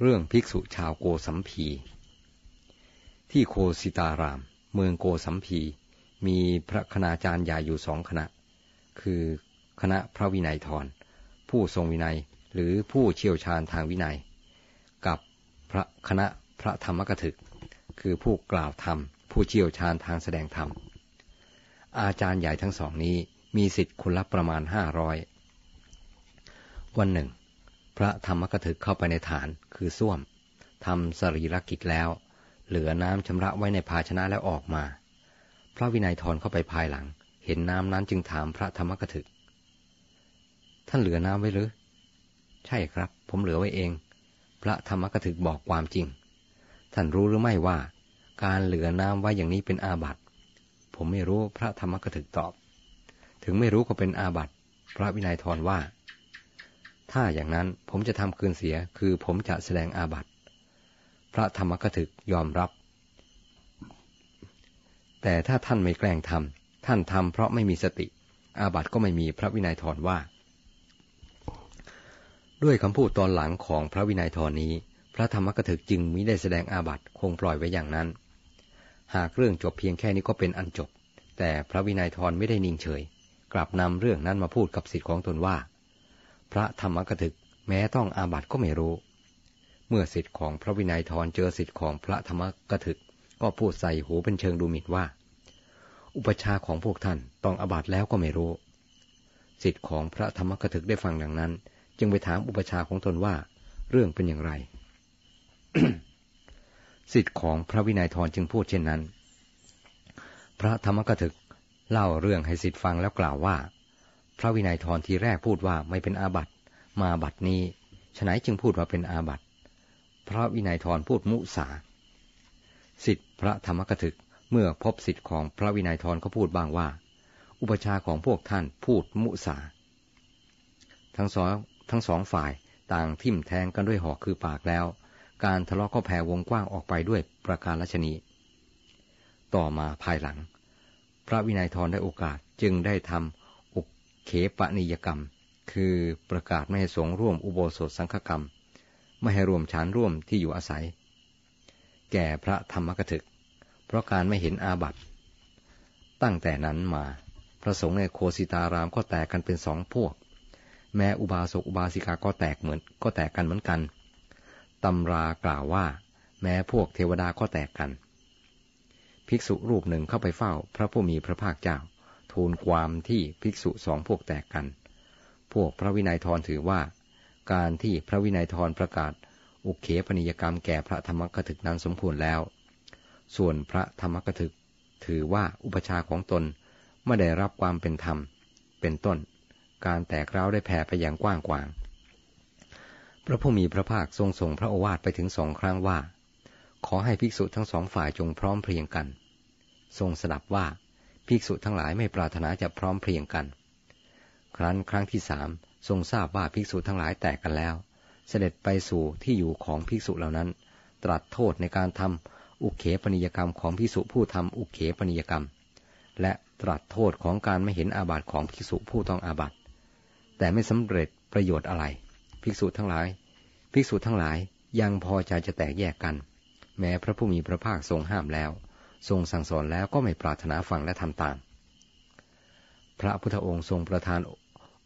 เรื่องภิกษุชาวโกสัมพี ที่โคสิตาราม เมืองโกสัมพี มีพระคณาจารย์ใหญ่อยู่สองคณะ คือคณะพระวินัยทร ผู้ทรงวินัยหรือผู้เชี่ยวชาญทางวินัย กับพระคณะพระธรรมกถึก คือผู้กล่าวธรรม ผู้เชี่ยวชาญทางแสดงธรรม อาจารย์ใหญ่ทั้งสองนี้มีสิทธิ์คนละประมาณห้าร้อยวันหนึ่ง พระธรรมกถึกเข้าไปในฐานคือส้วมทำสรีรกิจแล้ว เหลือน้ำชำระไว้ในภาชนะแล้วออกมา พระวินัยทรเข้าไปภายหลัง เห็นน้ำนั้นจึงถามพระธรรมกถึก ท่านเหลือน้ำไว้หรือ ใช่ครับ ผมเหลือไว้เอง พระธรรมกถึกบอกความจริง ท่านรู้หรือไม่ว่า การเหลือน้ำไว้อย่างนี้เป็นอาบัติ ผมไม่รู้พระธรรมกถึกตอบ ถึงไม่รู้ก็เป็นอาบัติ พระวินัยทรว่า ถ้าอย่างนั้นผมจะทำคืนเสียคือผมจะแสดงอาบัติ พระธรรมกถึกยอมรับ แต่ถ้าท่านไม่แกล้งทำท่านทำเพราะไม่มีสติ อาบัติก็ไม่มีพระวินัยทรว่า ด้วยคำพูดตอนหลังของพระวินัยทรนี้ พระธรรมกถึกจึงมิได้แสดงอาบัติคงปล่อยไว้อย่างนั้น หากเรื่องจบเพียงแค่นี้ก็เป็นอันจบ แต่พระวินัยทรไม่ได้นิ่งเฉย กลับนำเรื่องนั้นมาพูดกับสิทธิของตนว่า พระธรรมกถึกแม้ต้องอาบัติก็ไม่รู้ เมื่อสิทธิ์ของพระวินัยทรเจอสิทธิ์ของพระธรรมกถึก ก็พูดใส่หูเป็นเชิงดูหมิ่นว่า อุปชาของพวกท่านต้องอาบัติแล้วก็ไม่รู้ สิทธิ์ของพระธรรมกถึกได้ฟังดังนั้น จึงไปถามอุปชาของตนว่า เรื่องเป็นอย่างไรสิทธิ์ของพระวินัยทรจึงพูดเช่นนั้น พระธรรมกถึกเล่าเรื่องให้สิทธิ์ฟังแล้วกล่าวว่า พระวินัยทรทีแรกพูดว่าไม่เป็นอาบัติ มาบัตินี้ฉนัยจึงพูดว่าเป็นอาบัติ พระวินัยทรพูดมุสาสิทธิพระธรรมกถึกเมื่อพบสิทธิของพระวินัยทรก็พูดบ้างว่า อุปชาของพวกท่านพูดมุสาทั้งสองทั้งสองฝ่ายต่างทิ่มแทงกันด้วยหอกคือปากแล้ว การทะเลาะก็แผ่วงกว้างออกไปด้วยประการลชนี ต่อมาภายหลัง พระวินัยทรได้โอกาสจึงได้ทำ เขปนิยกรรม คือประกาศไม่ให้สงร่วมอุโบสถสังฆกรรม ไม่ให้รวมฌานร่วมที่อยู่อาศัย แก่พระธรรมกถึก เพราะการไม่เห็นอาบัติ ตั้งแต่นั้นมาพระสงฆ์ในโคสิตารามก็แตกกันเป็นสองพวก แม้อุบาสกอุบาสิกาก็แตกเหมือนก็แตกกันเหมือนกันตำรากล่าวว่า แม้พวกเทวดาก็แตกกัน ภิกษุรูปหนึ่งเข้าไปเฝ้าพระผู้มีพระภาคเจ้า ทูลความที่ภิกษุสองพวกแตกกัน พวกพระวินัยทรถือว่า การที่พระวินัยทรประกาศ อุเขปนิยกรรมแก่พระธรรมกถึกนั้นสมควรแล้ว ส่วนพระธรรมกถึก ถือว่าอุปชาของตนไม่ได้รับความเป็นธรรม เป็นต้น การแตกร้าวได้แผ่ไปอย่างกว้างกวาง พระผู้มีพระภาคทรงส่งพระโอวาทไปถึงสองครั้งว่า ขอให้ภิกษุทั้งสองฝ่ายจงพร้อมเพรียงกัน ทรงสดับว่า ภิกษุทั้งหลายไม่ปรารถนาจะพร้อมเพรียงกัน ครั้นครั้งที่สามทรงทราบว่าภิกษุทั้งหลายแตกกันแล้ว เสด็จไปสู่ที่อยู่ของภิกษุเหล่านั้น ตรัสโทษในการทำอุเขปนิยกรรมของภิกษุผู้ทำอุเขปนิยกรรม และตรัสโทษของการไม่เห็นอาบัติของภิกษุผู้ต้องอาบัติ แต่ไม่สำเร็จประโยชน์อะไร ภิกษุทั้งหลาย ภิกษุทั้งหลายยังพอใจจะแตกแยกกัน แม้พระผู้มีพระภาคทรงห้ามแล้ว ทรงสั่งสอนแล้วก็ไม่ปรารถนาฟังและทำตาม พระพุทธองค์ทรงประทาน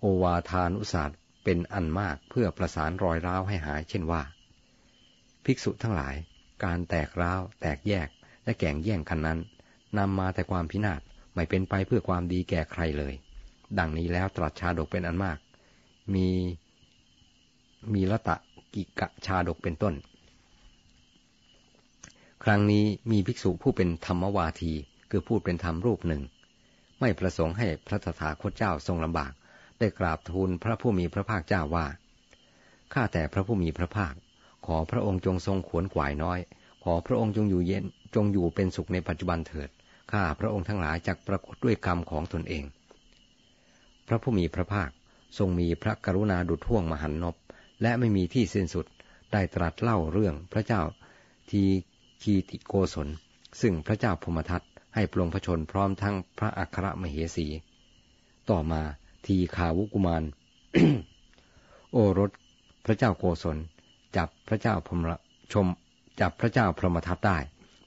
โอวาทานุศาสตร์เป็นอันมากเพื่อประสานรอยร้าวให้หาย เช่นว่า ภิกษุทั้งหลาย การแตกร้าว แตกแยก และแก่งแย่งกันนั้นนำมาแต่ความพินาศไม่เป็นไปเพื่อความดีแก่ใครเลย ดังนี้แล้วตรัสชาดกเป็นอันมาก มีมีละตะกิกะชาดกเป็นต้น รั้งนี้มีภิกษุผู้เป็นธรรมวาที คือพูดเป็นธรรมรูปหนึ่ง ไม่ประสงค์ให้พระตถาคตเจ้าทรงลำบาก ได้กราบทูลพระผู้มีพระภาคเจ้าว่า ข้าแต่พระผู้มีพระภาค ขอพระองค์จงทรงขวนขวายน้อย ขอพระองค์จงอยู่เย็น จงอยู่เป็นสุขในปัจจุบันเถิด ข้าพระองค์ทั้งหลายจักปรากฏด้วยกรรมของตนเอง พระผู้มีพระภาคทรงมีพระกรุณาดุจท่วงมหันนบและไม่มีที่สิ้นสุด ได้ตรัสเล่าเรื่องพระเจ้าที คีติโกศล ซึ่งพระเจ้าพมทัตให้ปลงพระชนพร้อมทั้งพระอัครมเหสี ต่อมาทีขาวุกุมาร โอรสพระเจ้าโกศล จับพระเจ้าพรหมชม จับพระเจ้าพรหมทัตได้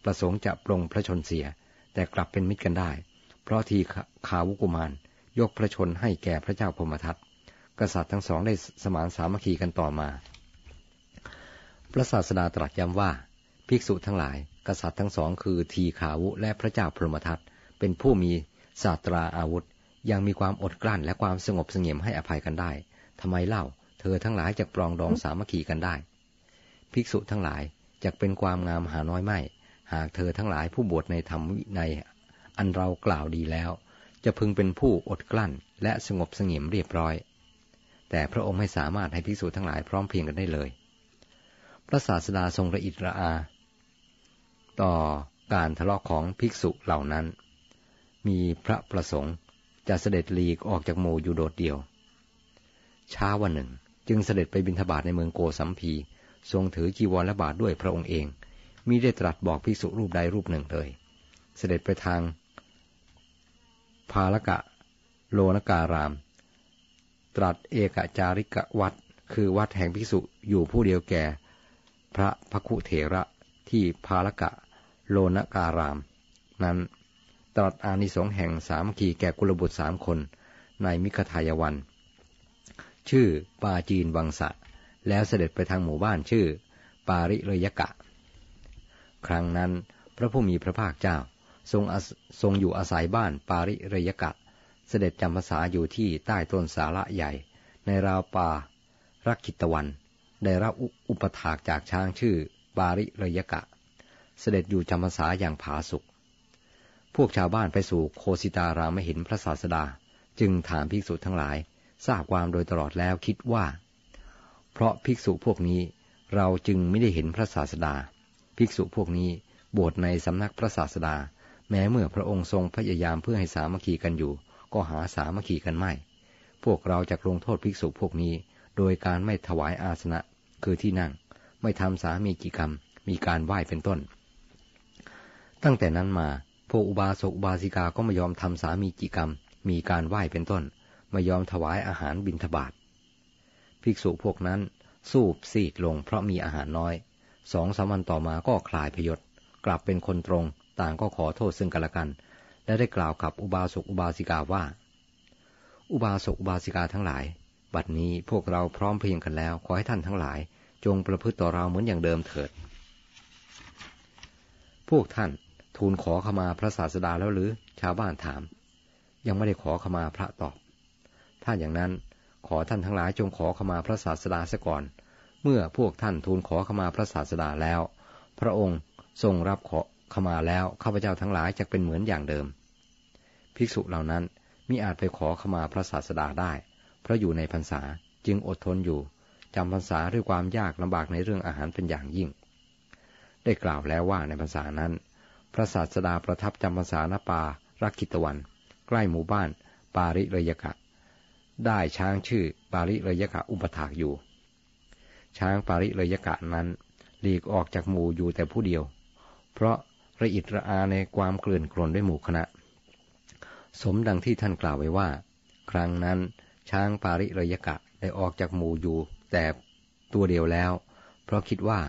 ประสงค์จะปรงพระชนเสีย แต่กลับเป็นมิตรกันได้ เพราะทีขาวุกุมาร ยกพระชนให้แก่พระเจ้าพรหมทัตกษัตริย์ทั้งสองได้สมานสามัคคีกันต่อมา พระศาสดาตรัสย้ำว่า ภิกษุทั้งหลาย กษัตริย์ทั้งสองคือทีขาวุและพระเจ้าพรหมทัตเป็นผู้มีศาสตราอาวุธ ยังมีความอดกลั้นและความสงบเสงี่ยมให้อภัยกันได้ทำไมเล่า เธอทั้งหลายจะปรองดองสามัคคีกันได้ ภิกษุทั้งหลายจะเป็นความงามหาน้อยไม่ หากเธอทั้งหลายผู้บวชในธรรมวินัยอันเรากล่าวดีแล้ว จะพึงเป็นผู้อดกลั้น และสงบเสงี่ยมเรียบร้อย แต่พระองค์ไม่สามารถให้ภิกษุทั้งหลายพร้อมเพียงกันได้เลย พระศาสดาทรงระอิดระอา ต่อการทะเลาะของภิกษุเหล่านั้น มีพระประสงค์จะเสด็จลีกออกจากหมู่อยู่โดดเดี่ยว ช้าวันหนึ่งจึงเสด็จไปบิณฑบาตในเมืองโกสัมพี ทรงถือจีวรและบาทด้วยพระองค์เอง มิได้ตรัสบอกภิกษุรูปใดรูปหนึ่งเลย เสด็จไปทางภาลกะ โลนการาม ตรัสเอกจาริกวัด คือวัดแห่งภิกษุอยู่ผู้เดียวแก่ พระพคุเถระที่ภาลกะ โลนการาม นั้นตรัสอานิสงส์แห่งสามขีแก่กุลบุตรสามคน ในมิขทายวัน ชื่อปาจีนวังสะ แล้วเสด็จไปทางหมู่บ้านชื่อ ปาริเรยกะ ครั้งนั้นพระผู้มีพระภาคเจ้าทรงทรงอยู่อาศัยบ้านปาริเรยกะ เสด็จจำพรรษาอยู่ที่ใต้ต้นสาระใหญ่ ในราวป่ารักขิตวัน ได้รับอุปถากจากช้างชื่อปาริเรยกะ เสด็จอยู่จำพรรษาอย่างผาสุก พวกชาวบ้านไปสู่โคสิตารามไม่เห็นพระศาสดา จึงถามภิกษุทั้งหลาย ทราบความโดยตลอดแล้วคิดว่า เพราะภิกษุพวกนี้เราจึงไม่ได้เห็นพระศาสดา ภิกษุพวกนี้บวชในสำนักพระศาสดา แม้เมื่อพระองค์ทรงพยายามเพื่อให้สามัคคีกันอยู่ ก็หาสามัคคีกันไม่ พวกเราจะลงโทษภิกษุพวกนี้ โดยการไม่ถวายอาสนะ คือที่นั่ง ไม่ทำสามีกิกรรม มีการไหว้เป็นต้น ตั้งแต่นั้นมา พวกอุบาสกอุบาสิกาก็ไม่ยอมทำสามีกิกรรม มีการไหว้เป็นต้น ไม่ยอมถวายอาหารบิณฑบาต ภิกษุพวกนั้น สู้ซีดลงเพราะมีอาหารน้อย สองสามวันต่อมาก็คลายพยศ กลับเป็นคนตรง ต่างก็ขอโทษซึ่งกันและกัน และได้กล่าวกับอุบาสกอุบาสิกาว่า อุบาสกอุบาสิกาทั้งหลาย บัดนี้พวกเราพร้อมเพียงกันแล้ว ขอให้ท่านทั้งหลาย จงประพฤติต่อเราเหมือนอย่างเดิมเถิดพวกท่าน ทูลขอขมาพระศาสดาแล้วหรือ ชาวบ้านถาม ยังไม่ได้ขอขมาพระตอบ ถ้าอย่างนั้นขอท่านทั้งหลายจงขอขมาพระศาสดาเสียก่อน เมื่อพวกท่านทูลขอขมาพระศาสดาแล้ว พระองค์ทรงรับขอขมาแล้วข้าพเจ้าทั้งหลายจะเป็นเหมือนอย่างเดิม ภิกษุเหล่านั้นมิอาจไปขอขมาพระศาสดาได้ เพราะอยู่ในพรรษาจึงอดทนอยู่จำพรรษาด้วยความยากลำบากในเรื่องอาหารเป็นอย่างยิ่ง ได้กล่าวแล้วว่าในพรรษานั้น พระศาสดาประทับจำพรรษาณป่ารักขิตวัน ใกล้หมู่บ้าน ปาริเรยกะ ได้ช้างชื่อปาริเรยกะอุปถากอยู่ ช้างปาริเรยกะนั้นหลีกออกจากหมู่อยู่แต่ผู้เดียว เพราะระอิดระอาในความเกลื่อนกลนด้วยหมู่คณะ สมดังที่ท่านกล่าวไว้ว่า ครั้งนั้นช้างปาริเรยกะได้ออกจากหมู่อยู่แต่ตัวเดียวแล้ว เพราะคิดว่า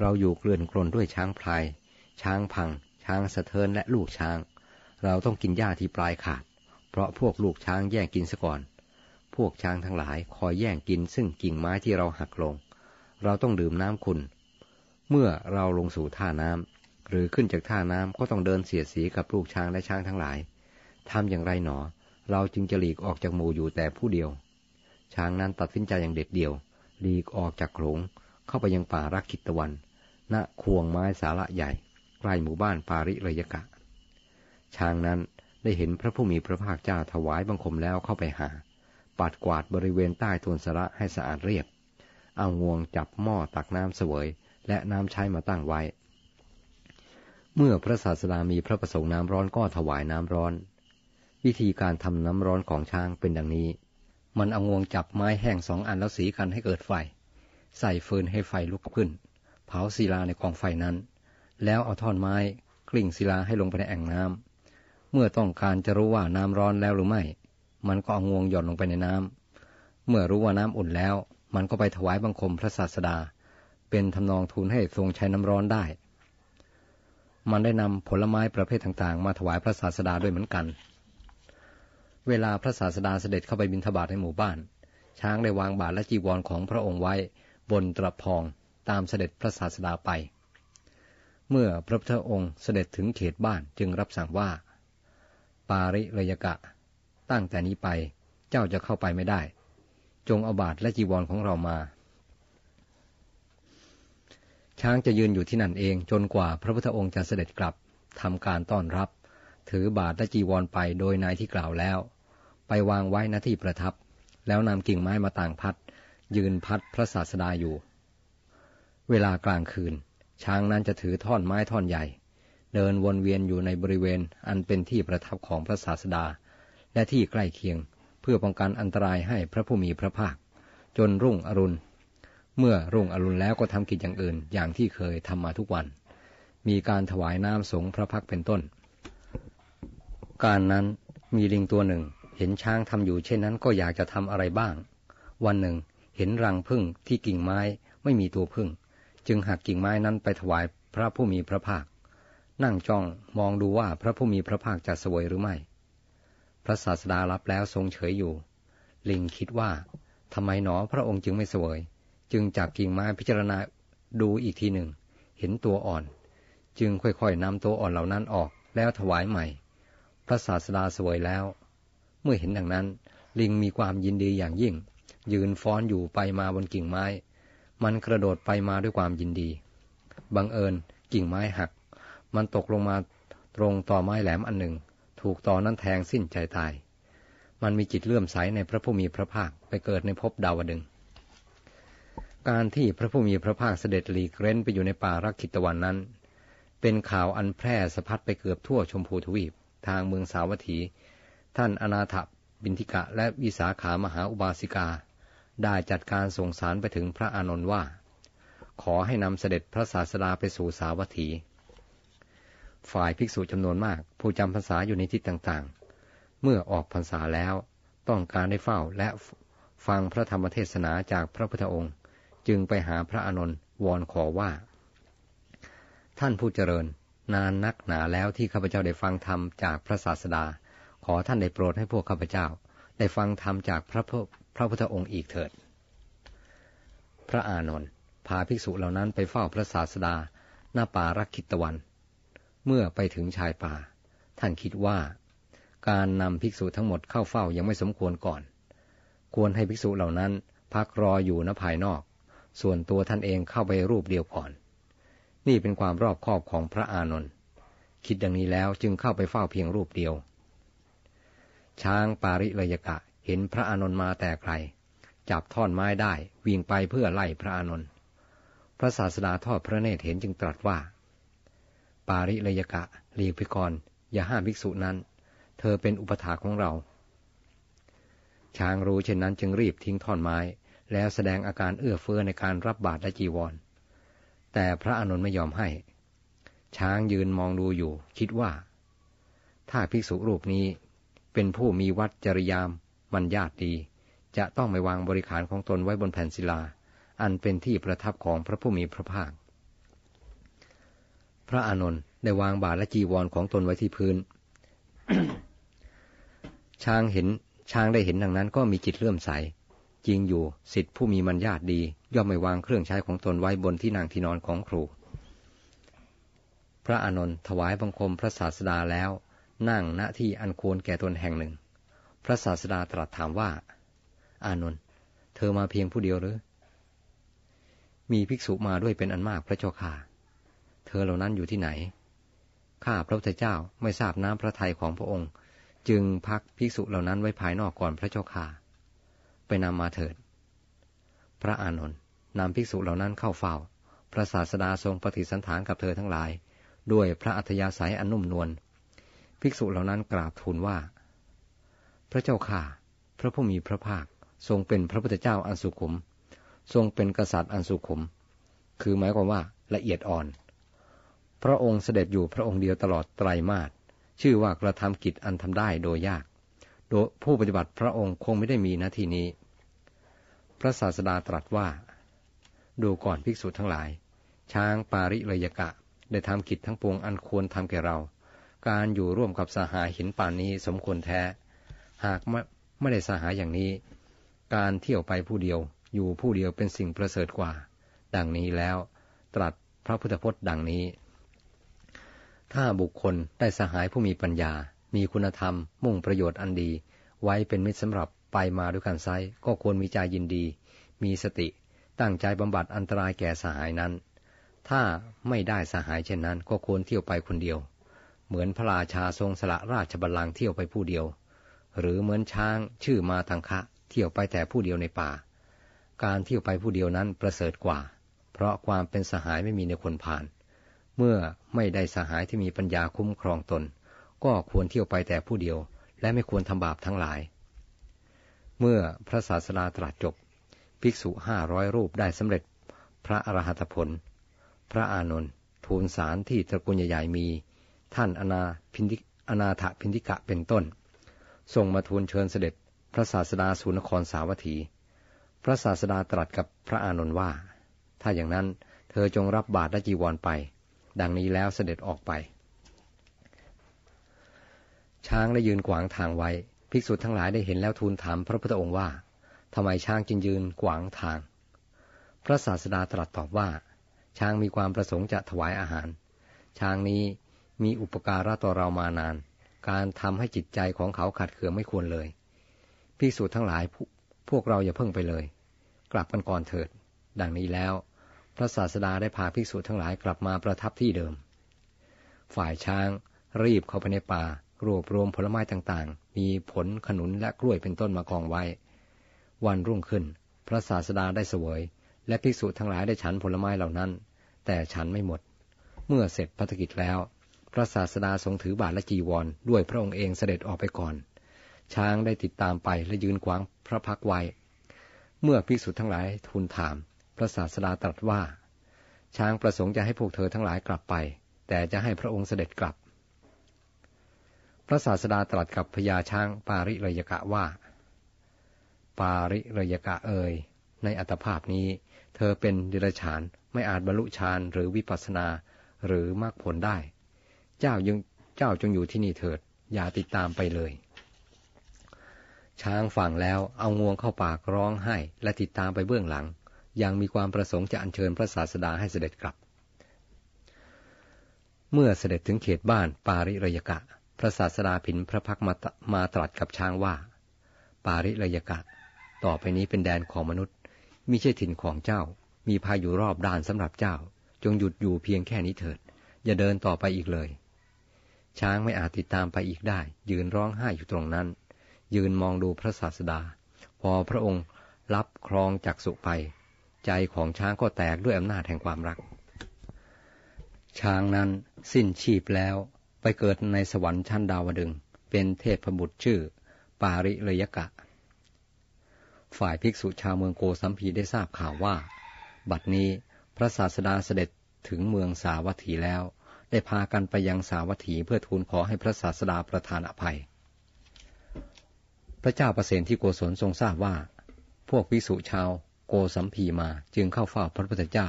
เราอยู่เกลื่อนกลนด้วยช้างพลาย ช้างพัง ช้างสะเทินและลูกช้าง เราต้องกินหญ้าที่ปลายขาด เพราะพวกลูกช้างแย่งกินซะก่อน พวกช้างทั้งหลายคอยแย่งกินซึ่งกิ่งไม้ที่เราหักลง เราต้องดื่มน้ำคุณ เมื่อเราลงสู่ท่าน้ำหรือขึ้นจากท่าน้ำก็ต้องเดินเสียดสีกับลูกช้างและช้างทั้งหลายทำอย่างไรหนอ เราจึงจะหลีกออกจากหมู่อยู่แต่ผู้เดียว ช้างนั้นตัดสินใจอย่างเด็ดเดี่ยว หลีกออกจากโขลงเข้าไปยังป่ารักขิตตะวันณควงไม้สาระใหญ่ ใกล้หมู่บ้านปาริระยกะ ช้างนั้นได้เห็นพระผู้มีพระภาคเจ้าถวายบังคมแล้วเข้าไปหา ปัดกวาดบริเวณใต้ทุนสระให้สะอาดเรียบ เอางวงจับหม้อตักน้ำเสวย และน้ำใช้มาตั้งไว้ เมื่อพระศาสดามีพระประสงค์น้ำร้อนก็ถวายน้ำร้อน วิธีการทำน้ำร้อนของช้างเป็นดังนี้ มันเอางวงจับไม้แห้งสองอันแล้วสีกันให้เกิดไฟ ใส่ฟืนให้ไฟลุกขึ้น เผาศิลาในกองไฟนั้น แล้วเอาท่อนไม้กลิ่งศิลาให้ลงไปในแอ่งน้ำเมื่อต้องการจะรู้ว่าน้ำร้อนแล้วหรือไม่ มันก็เอางวงหย่อนลงไปในน้ำเมื่อรู้ว่าน้ำอุ่นแล้ว มันก็ไปถวายบังคมพระศาสดา เป็นทำนองทูลให้ทรงใช้น้ำร้อนได้ มันได้นำผลไม้ประเภทต่างๆ มาถวายพระศาสดาด้วยเหมือนกัน เวลาพระศาสดาเสด็จเข้าไปบิณฑบาตในหมู่บ้าน ช้างได้วางบาตรและจีวรของพระองค์ไว้บนตรพองตามเสด็จพระศาสดาไป เมื่อพระพุทธองค์เสด็จถึงเขตบ้านจึงรับสั่งว่า ปาริระยกะ ตั้งแต่นี้ไปเจ้าจะเข้าไปไม่ได้ จงเอาบาตรและจีวรของเรามา ช้างจะยืนอยู่ที่นั่นเองจนกว่าพระพุทธองค์จะเสด็จกลับทำการต้อนรับ ถือบาตรและจีวรไปโดยนายที่กล่าวแล้ว ไปวางไว้หน้าที่ประทับ แล้วนำกิ่งไม้มาต่างพัด ยืนพัดพระศาสดาอยู่ เวลากลางคืน ช้างนั้นจะถือท่อนไม้ท่อนใหญ่ เดินวนเวียนอยู่ในบริเวณอันเป็นที่ประทับของพระศาสดา และที่ใกล้เคียง เพื่อป้องกันอันตรายให้พระผู้มีพระภาค จนรุ่งอรุณ เมื่อรุ่งอรุณแล้วก็ทำกิจอย่างอื่นอย่างที่เคยทำมาทุกวัน มีการถวายน้ำสงพระพักเป็นต้น การนั้นมีลิงตัวหนึ่งเห็นช้างทำอยู่เช่นนั้นก็อยากจะทำอะไรบ้าง วันหนึ่งเห็นรังพึ่งที่กิ่งไม้ไม่มีตัวพึ่ง จึงหักกิ่งไม้นั้นไปถวายพระผู้มีพระภาค นั่งจ้องมองดูว่าพระผู้มีพระภาคจะสวยหรือไม่ พระศาสดารับแล้วทรงเฉยอยู่ ลิงคิดว่าทำไมหนอพระองค์จึงไม่สวย จึงจับกิ่งไม้พิจารณาดูอีกทีหนึ่ง เห็นตัวอ่อน จึงค่อยๆนำตัวอ่อนเหล่านั้นออกแล้วถวายใหม่ พระศาสดาสวยแล้ว เมื่อเห็นดังนั้น ลิงมีความยินดีอย่างยิ่ง ยืนฟ้อนอยู่ไปมาบนกิ่งไม้ มันกระโดดไปมาด้วยความยินดี บังเอิญกิ่งไม้หัก มันตกลงมาตรงต่อไม้แหลมอันหนึ่ง ถูกต่อนั้นแทงสิ้นใจตาย มันมีจิตเลื่อมใสในพระผู้มีพระภาคไปเกิดในภพดาวดึง การที่พระผู้มีพระภาคเสด็จหลีกเร้นไปอยู่ในป่ารักขิตวันนั้น เป็นข่าวอันแพร่สะพัดไปเกือบทั่วชมพูทวีป ทางเมืองสาวัตถี ท่านอนาถบินทิกะและวิสาขามหาอุบาสิกา ได้จัดการส่งสารไปถึงพระอานนท์ว่า ขอให้นำเสด็จพระศาสดาไปสู่สาวัตถี ฝ่ายภิกษุจำนวนมาก ผู้จำพรรษาอยู่ในทิศต่างๆ เมื่อออกพรรษาแล้วต้องการได้เฝ้าและฟังพระธรรมเทศนาจากพระพุทธองค์ จึงไปหาพระอานนท์วอนขอว่า ท่านผู้เจริญ นานนักหนาแล้วที่ข้าพเจ้าได้ฟังธรรมจากพระศาสดา ขอท่านได้โปรดให้พวกข้าพเจ้า ได้ฟังธรรมจากพระพ ระพุทธองค์อีกเถิด พระอานนท์พาภิกษุเหล่านั้นไปเฝ้าพระศาสดาหน้าป่ารักขิตวัน เมื่อไปถึงชายป่า ท่านคิดว่า การนำภิกษุทั้งหมดเข้าเฝ้ายังไม่สมควรก่อน ควรให้ภิกษุเหล่านั้นพักรออยู่ณภายนอก ส่วนตัวท่านเองเข้าไปรูปเดียวก่อน นี่เป็นความรอบคอบของพระอานนท์คิดดังนี้แล้วจึงเข้าไปเฝ้าเพียงรูปเดียว ช้างปาริเลยกะ ห็นพระอานนท์มาแต่ไกลจับท่อนไม้ได้วิ่งไปเพื่อไล่พระอานนท์พระศาสดาทอดพระเนตรเห็นจึงตรัสว่า ปาริเลยกะหลีกพิกรอย่าห้ามภิกษุนั้น เธอเป็นอุปถาของเรา ช้างรู้เช่นนั้นจึงรีบทิ้งท่อนไม้ แล้วแสดงอาการเอื้อเฟื้อในการรับบาตรและจีวร แต่พระอานนท์ไม่ยอมให้ ช้างยืนมองดูอยู่ คิดว่า ถ้าภิกษุรูปนี้เป็นผู้มีวัดจริยาม มันญาติดี จะต้องไม่วางบริขารของตนไว้บนแผ่นศิลา อันเป็นที่ประทับของพระผู้มีพระภาค พระอานนท์ได้วางบาทและจีวรของตนไว้ที่พื้น ช้างเห็นช้างได้เห็นดังนั้นก็มีจิตเลื่อมใส จริงอยู่สิทธิผู้มีมันญาติดี ย่อมไม่วางเครื่องใช้ของตนไว้บนที่นางที่นอนของครู พระอานนท์ถวายบังคมพระศาสดาแล้ว นั่งณที่อันควรแก่ตนแห่งหนึ่ง ระศาสดาตรัสถามว่า อานนท์เธอมาเพียงผู้เดียวหรือ มีภิกษุมาด้วยเป็นอันมากพระเจ้าค่ะ เธอเหล่านั้นอยู่ที่ไหน ข้าพระพุทธเจ้าไม่ทราบน้ำพระทัยของพระองค์ จึงพักภิกษุเหล่านั้นไว้ภายนอกก่อนพระเจ้าค่ะ ไปนำมาเถิด พระอานนท์นำภิกษุเหล่านั้นเข้าเฝ้า พระศาสดาทรงปฏิสันถานกับเธอทั้งหลาย ด้วยพระอัธยาศัยอันนุ่มนวล ภิกษุเหล่านั้นกราบทูลว่า พระเจ้าข่า พระผู้มีพระภาค ทรงเป็นพระพุทธเจ้าอันสุขุม ทรงเป็นกษัตริย์อันสุขุม คือหมายความว่าละเอียดอ่อน พระองค์เสด็จอยู่พระองค์เดียวตลอดไตรมาส ชื่อว่ากระทำกิจอันทำได้โดยยาก โดยผู้ปฏิบัติพระองค์คงไม่ได้มีหน้าที่นี้ พระศาสดาตรัสว่า ดูก่อนภิกษุทั้งหลาย ช้างปาริเลยกะ ได้ทำกิจทั้งปวงอันควรทำแก่เรา การอยู่ร่วมกับสหายหินป่านนี้สมควรแท้ หากไม่ได้สหายอย่างนี้ การเที่ยวไปผู้เดียวอยู่ผู้เดียวเป็นสิ่งประเสริฐกว่า ดังนี้แล้ว ตรัสพระพุทธพจน์ดังนี้ ถ้าบุคคลได้สหายผู้มีปัญญา มีคุณธรรม มุ่งประโยชน์อันดี ไว้เป็นมิตรสำหรับไปมาด้วยกันไซก็ควรมีใจยินดี มีสติ ตั้งใจบำบัดอันตรายแก่สหายนั้น ถ้าไม่ได้สหายเช่นนั้น ก็ควรเที่ยวไปคนเดียว เหมือนพระราชาทรงสละราชบัลลังก์เที่ยวไปผู้เดียว หรือเหมือนช้างชื่อมาทังคะ เที่ยวไปแต่ผู้เดียวในป่า การเที่ยวไปผู้เดียวนั้นประเสริฐกว่า เพราะความเป็นสหายไม่มีในคนผ่าน เมื่อไม่ได้สหายที่มีปัญญาคุ้มครองตน ก็ควรเที่ยวไปแต่ผู้เดียว และไม่ควรทำบาปทั้งหลาย เมื่อพระศาสดาตรัสจบ ภิกษุห้าร้อยรูปได้สำเร็จ พระอรหัตผล พระอานนท์ทูลสารที่ตระกูลใหญ่ๆมี ท่านอนาพินิอนาถพินิกะเป็นต้น ส่งมาทูลเชิญเสด็จพระศาสดาสุนครสาวัตถี พระศาสดาตรัสกับพระอานนท์ว่า ถ้าอย่างนั้นเธอจงรับบาตรและจีวรไป ดังนี้แล้วเสด็จออกไป ช้างได้ยืนขวางทางไว้ ภิกษุทั้งหลายได้เห็นแล้วทูลถามพระพุทธองค์ว่าทำไมช้างจึงยืนขวางทาง พระศาสดาตรัสตอบว่า ช้างมีความประสงค์จะถวายอาหาร ช้างนี้มีอุปการะต่อเรามานาน การทำให้จิตใจของเขาขัดเคืองไม่ควรเลยภิกษุทั้งหลายพวกเราอย่าเพิ่งไปเลย กลับกันก่อนเถิด ดังนี้แล้ว พระศาสดาได้พาภิกษุทั้งหลายกลับมาประทับที่เดิม ฝ่ายช้างรีบเข้าไปในป่ารวบรวมผลไม้ต่างๆ มีผลขนุนและกล้วยเป็นต้นมากองไว้ วันรุ่งขึ้น พระศาสดาได้เสวย และภิกษุทั้งหลายได้ฉันผลไม้เหล่านั้น แต่ฉันไม่หมด เมื่อเสร็จภารกิจแล้ว พระศาสดาทรงถือบาทและจีวร ด้วยพระองค์เองเสด็จออกไปก่อน ช้างได้ติดตามไปและยืนขวางพระพักไว้ เมื่อภิกษุทั้งหลายทูลถาม พระศาสดาตรัสว่า ช้างประสงค์จะให้พวกเธอทั้งหลายกลับไป แต่จะให้พระองค์เสด็จกลับ พระศาสดาตรัสกับพญาช้างปาริเรยกะว่า ปาริเรยกะเอ่ยในอัตภาพนี้ เธอเป็นดิรฉานไม่อาจบรรลุฌานหรือวิปัสสนาหรือมรรคผลได้ เจ้ายังเจ้าจงอยู่ที่นี่เถิด อย่าติดตามไปเลย ช้างฟังแล้วเอางวงเข้าปากร้องไห้และติดตามไปเบื้องหลัง ยังมีความประสงค์จะอัญเชิญพระศาสดาให้เสด็จกลับ เมื่อเสด็จถึงเขตบ้านปาริเรยกะ พระศาสดาผินพระพักมามาตรัสกับช้างว่า ปาริเลยกะ ต่อไปนี้เป็นแดนของมนุษย์มิใช่ถิ่นของเจ้า มีพายุรอบด้านสำหรับเจ้า จงหยุดอยู่เพียงแค่นี้เถิด อย่าเดินต่อไปอีกเลย ช้างไม่อาจติดตามไปอีกได้ ยืนร้องไห้อยู่ตรงนั้น ยืนมองดูพระศาสดา พอพระองค์รับครองจักสุไป ใจของช้างก็แตกด้วยอำนาจแห่งความรัก ช้างนั้นสิ้นชีพแล้วไปเกิดในสวรรค์ชั้นดาวดึง เป็นเทพบุตรชื่อ ปาริเลยกะ ฝ่ายภิกษุชาวเมืองโกสัมพีได้ทราบข่าวว่า บัดนี้พระศาสดาเสด็จถึงเมืองสาวัตถีแล้ว ได้พากันไปยังสาวัตถีเพื่อทูลขอให้พระศาสดาประทานอภัย พระเจ้าประเสนที่โกศลทรงทราบว่า พวกภิกษุชาวโกสัมพีมาจึงเข้าเฝ้าพระพุทธเจ้า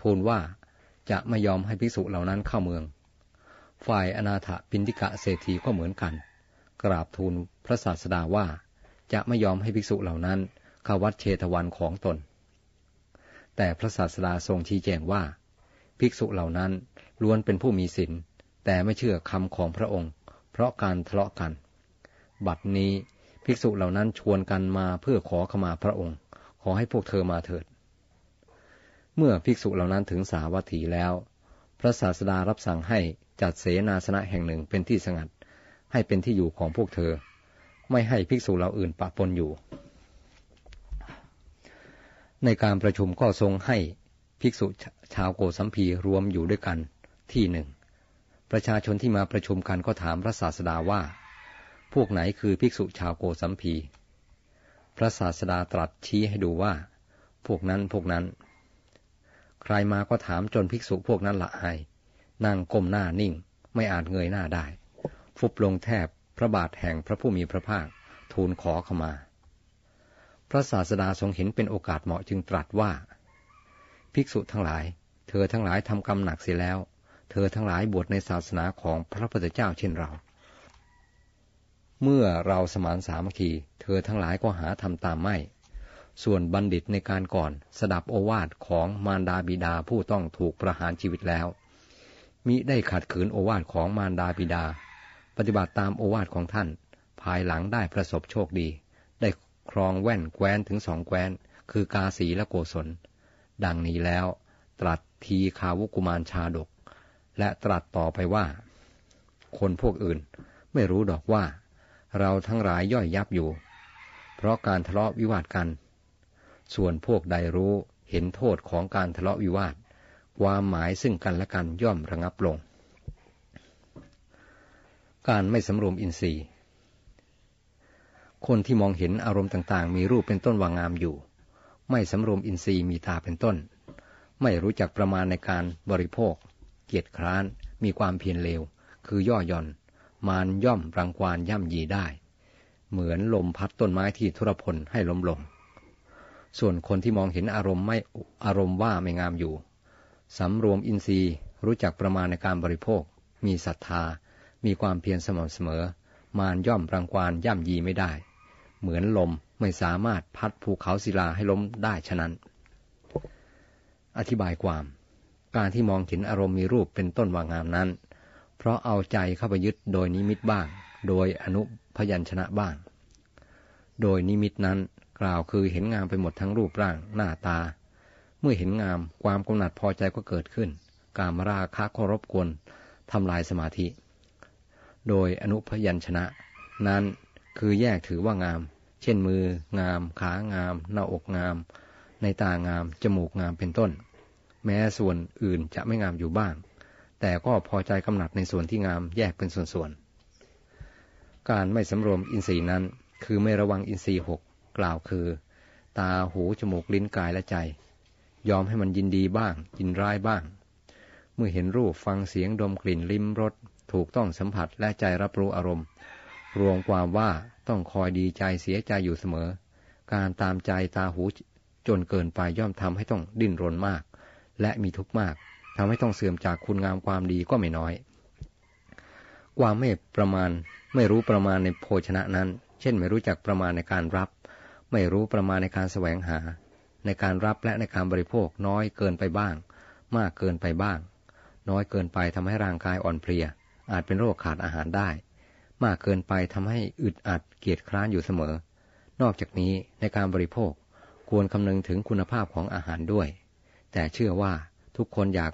ทูลว่าจะไม่ยอมให้ภิกษุเหล่านั้นเข้าเมือง ฝ่ายอนาถปินทิกะเศรษฐีก็เหมือนกัน กราบทูลพระศาสดาว่า จะไม่ยอมให้ภิกษุเหล่านั้นเข้าวัดเชตวันของตน แต่พระศาสดาทรงชี้แจงว่า ภิกษุเหล่านั้น ล้วนเป็นผู้มีศีลแต่ไม่เชื่อคำของพระองค์ เพราะการทะเลาะกัน บัดนี้ภิกษุเหล่านั้นชวนกันมาเพื่อขอขมาพระองค์ ขอให้พวกเธอมาเถิด เมื่อภิกษุเหล่านั้นถึงสาวัตถีแล้ว พระศาสดารับสั่งให้จัดเสนาสนะแห่งหนึ่งเป็นที่สงัด ให้เป็นที่อยู่ของพวกเธอ ไม่ให้ภิกษุเราอื่นปะปนอยู่ ในการประชุมก็ทรงให้ภิกษุชาวโกสัมพีรวมอยู่ด้วยกัน ที่หนึ่ง ประชาชนที่มาประชุมกันก็ถามพระศาสดาว่า พวกไหนคือภิกษุชาวโกสัมพี พระศาสดาตรัสชี้ให้ดูว่า พวกนั้นพวกนั้น ใครมาก็ถามจนภิกษุพวกนั้นละอาย นั่งก้มหน้านิ่ง ไม่อาจเงยหน้าได้ ฟุบลงแทบพระบาทแห่งพระผู้มีพระภาค ทูลขอเข้ามา พระศาสดาทรงเห็นเป็นโอกาสเหมาะจึงตรัสว่าภภิกษุทั้งหลาย เธอทั้งหลายทำกรรมหนักเสียแล้ว เธอทั้งหลายบวชในศาสนาของพระพุทธเจ้าเช่นเรา เมื่อเราสมานสามัคคี เธอทั้งหลายก็หาทำตามไม่ ส่วนบัณฑิตในการก่อน สดับโอวาทของมารดาบิดาผู้ต้องถูกประหารชีวิตแล้ว มิได้ขัดขืนโอวาทของมารดาบิดา ปฏิบัติตามโอวาทของท่าน ภายหลังได้ประสบโชคดี ได้ครองแว่นแคว้นถึงสองแคว้น คือกาสีและโกศล ดังนี้แล้ว ตรัสทีคาวุกุมารชาดก และตรัสต่อไปว่า คนพวกอื่นไม่รู้ดอกว่า เราทั้งหลายย่อยยับอยู่ เพราะการทะเลาะวิวาทกัน ส่วนพวกใดรู้เห็นโทษของการทะเลาะวิวาท ความหมายซึ่งกันและกันย่อมระงับลง การไม่สำรวมอินทรีย์ คนที่มองเห็นอารมณ์ต่างๆ มีรูปเป็นต้นวางงามอยู่ ไม่สำรวมอินทรีย์มีตาเป็นต้น ไม่รู้จักประมาณในการบริโภค เกียรติคร้าน มีความเพียรเลว คือย่อหย่อน มานย่อมรังควานย่ำยีได้ เหมือนลมพัดต้นไม้ที่ทุรพลให้ล้มลง ส่วนคนที่มองเห็นอารมณ์ไม่อารมณ์ว่าไม่งามอยู่ สำรวมอินทรีย์รู้จักประมาณในการบริโภค มีศรัทธา มีความเพียรสม่ำเสมอ มานย่อมรังควานย่ำยีไม่ได้ เหมือนลมไม่สามารถพัดภูเขาศิลาให้ล้มได้ฉะนั้น อธิบายความ การที่มองเห็นอารมณ์มีรูปเป็นต้นว่างามนั้น เพราะเอาใจเข้าไปยึดโดยนิมิตบ้าง โดยอนุพยัญชนะบ้าง โดยนิมิตนั้นกล่าวคือเห็นงามไปหมดทั้งรูปร่างหน้าตา เมื่อเห็นงามความกำหนัดพอใจก็เกิดขึ้น การมราคะก็รบกวนทำลายสมาธิ โดยอนุพยัญชนะ นั้นคือแยกถือว่างาม เช่นมือ งาม ขางาม หน้าอกงาม ในตางาม จมูกงามเป็นต้น แม้ส่วนอื่นจะไม่งามอยู่บ้าง แต่ก็พอใจกำหนัดในส่วนที่งามแยกเป็นส่วนๆ การไม่สำรวมอินทรีย์นั้น คือไม่ระวังอินทรีย์หกกล่าวคือ ตาหูจมูกลิ้นกายและใจ ยอมให้มันยินดีบ้าง ยินร้ายบ้าง เมื่อเห็นรูปฟังเสียงดมกลิ่นลิ้มรสถูกต้องสัมผัสและใจรับรู้อารมณ์ รวมความว่าต้องคอยดีใจเสียใจอยู่เสมอ การตามใจตาหูจนเกินไปย่อมทำให้ต้องดิ้นรนมาก และมีทุกข์มากทำให้ต้องเสื่อมจากคุณงามความดีก็ไม่น้อย ความไม่ประมาณไม่รู้ประมาณในโภชนะนั้น เช่น ไม่รู้จักประมาณในการรับ ไม่รู้ประมาณในการแสวงหา ในการรับและในการบริโภคน้อยเกินไปบ้าง มากเกินไปบ้าง น้อยเกินไปทำให้ร่างกายอ่อนเพลีย อาจเป็นโรคขาดอาหารได้ มากเกินไปทำให้อึดอัดเกียจคร้านอยู่เสมอ นอกจากนี้ในการบริโภคควรคำนึงถึงคุณภาพของอาหารด้วย แต่เชื่อว่าทุกคนอยาก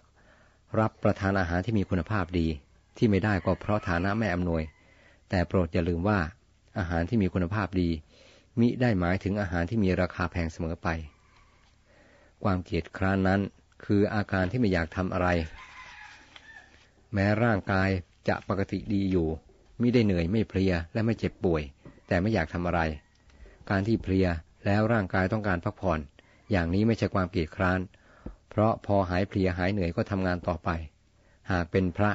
รับประทานอาหารที่มีคุณภาพดี ที่ไม่ได้ก็เพราะฐานะไม่อำนวย แต่โปรดอย่าลืมว่า อาหารที่มีคุณภาพดี มิได้หมายถึงอาหารที่มีราคาแพงเสมอไป ความเกียจคร้านนั้นคืออาการที่ไม่อยากทำอะไร แม้ร่างกายจะปกติดีอยู่มิได้เหนื่อยไม่เพลียและไม่เจ็บป่วย แต่ไม่อยากทำอะไร การที่เพลียแล้วร่างกายต้องการพักผ่อน อย่างนี้ไม่ใช่ความเกียจคร้าน เพราะพอหายเพลียหายเหนื่อยก็ทำงานต่อไป หากเป็นพระ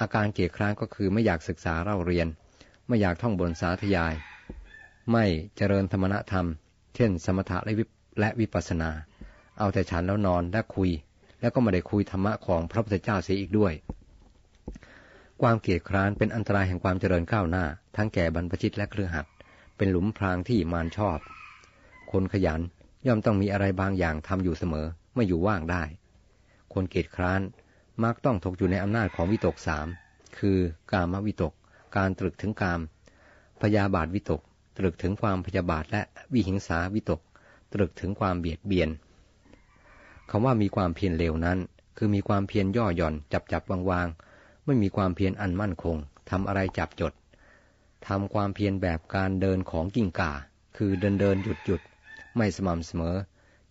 อาการเกียจคร้านก็คือไม่อยากศึกษาเล่าเรียน ไม่อยากท่องบนสาธยาย ไม่เจริญธรรมณธรรม เช่น สมถะและวิปัสสนา เอาแต่ฉันแล้วนอนและคุย แล้วก็ไม่ได้คุยธรรมะของพระพุทธเจ้าเสียอีกด้วย ความเกียจคร้านเป็นอันตรายแห่งความเจริญก้าวหน้า ทั้งแก่บรรพชิตและเครือขัดเป็นหลุมพรางที่มารชอบ คนขยันย่อมต้องมีอะไรบางอย่างทำอยู่เสมอ ไม่อยู่ว่างได้ คนเกียจคร้านมักต้องตกอยู่ในอำนาจของวิตกสามคือกามวิตก การตรึกถึงกาม พยาบาทวิตก ตรึกถึงความพยาบาทและวิหิงสาวิตก ตรึกถึงความเบียดเบียนคำว่ามีความเพียรเร็วนั้น คือมีความเพียรย่อหย่อนจับจับวางวางไม่มีความเพียรอันมั่นคงทำอะไรจับจดทำความเพียรแบบการเดินของกิ่งก่า คือเดินเดินหยุดหยุด ไม่สม่ำเสมอ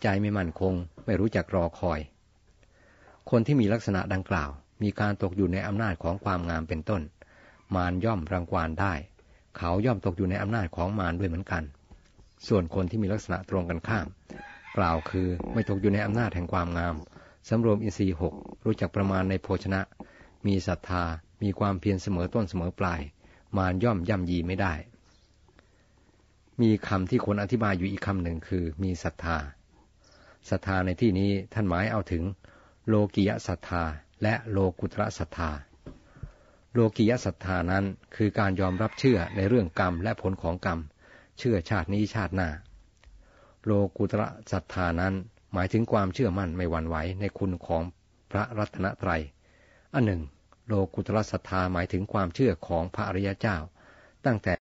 ใจไม่มั่นคง ไม่รู้จักรอคอย คนที่มีลักษณะดังกล่าว มีการตกอยู่ในอำนาจของความงามเป็นต้น มารย่อมรังควานได้ เขาย่อมตกอยู่ในอำนาจของมารด้วยเหมือนกัน ส่วนคนที่มีลักษณะตรงกันข้าม กล่าวคือไม่ตกอยู่ในอำนาจแห่งความงามสำรวมอินทรีย์หกรู้จักประมาณในโภชนะ มีศรัทธา มีความเพียรเสมอต้นเสมอปลาย มารย่อมย่ำยีไม่ได้มีคำที่คนอธิบายอยู่อีกคำหนึ่งคือมีศรัทธา ศรัทธาในที่นี้ท่านหมายเอาถึง โลกิยศรัทธาและโลกุตระศรัทธา โลกิยศรัทธานั้นคือการยอมรับเชื่อในเรื่องกรรมและผลของกรรม เชื่อชาตินี้ชาติหน้า โลกุตระศรัทธานั้นหมายถึงความเชื่อมั่นไม่หวั่นไหวในคุณของพระรัตนตรัย อันหนึ่ง โลกุตระศรัทธาหมายถึงความเชื่อของพระอริยเจ้า ตั้งแต่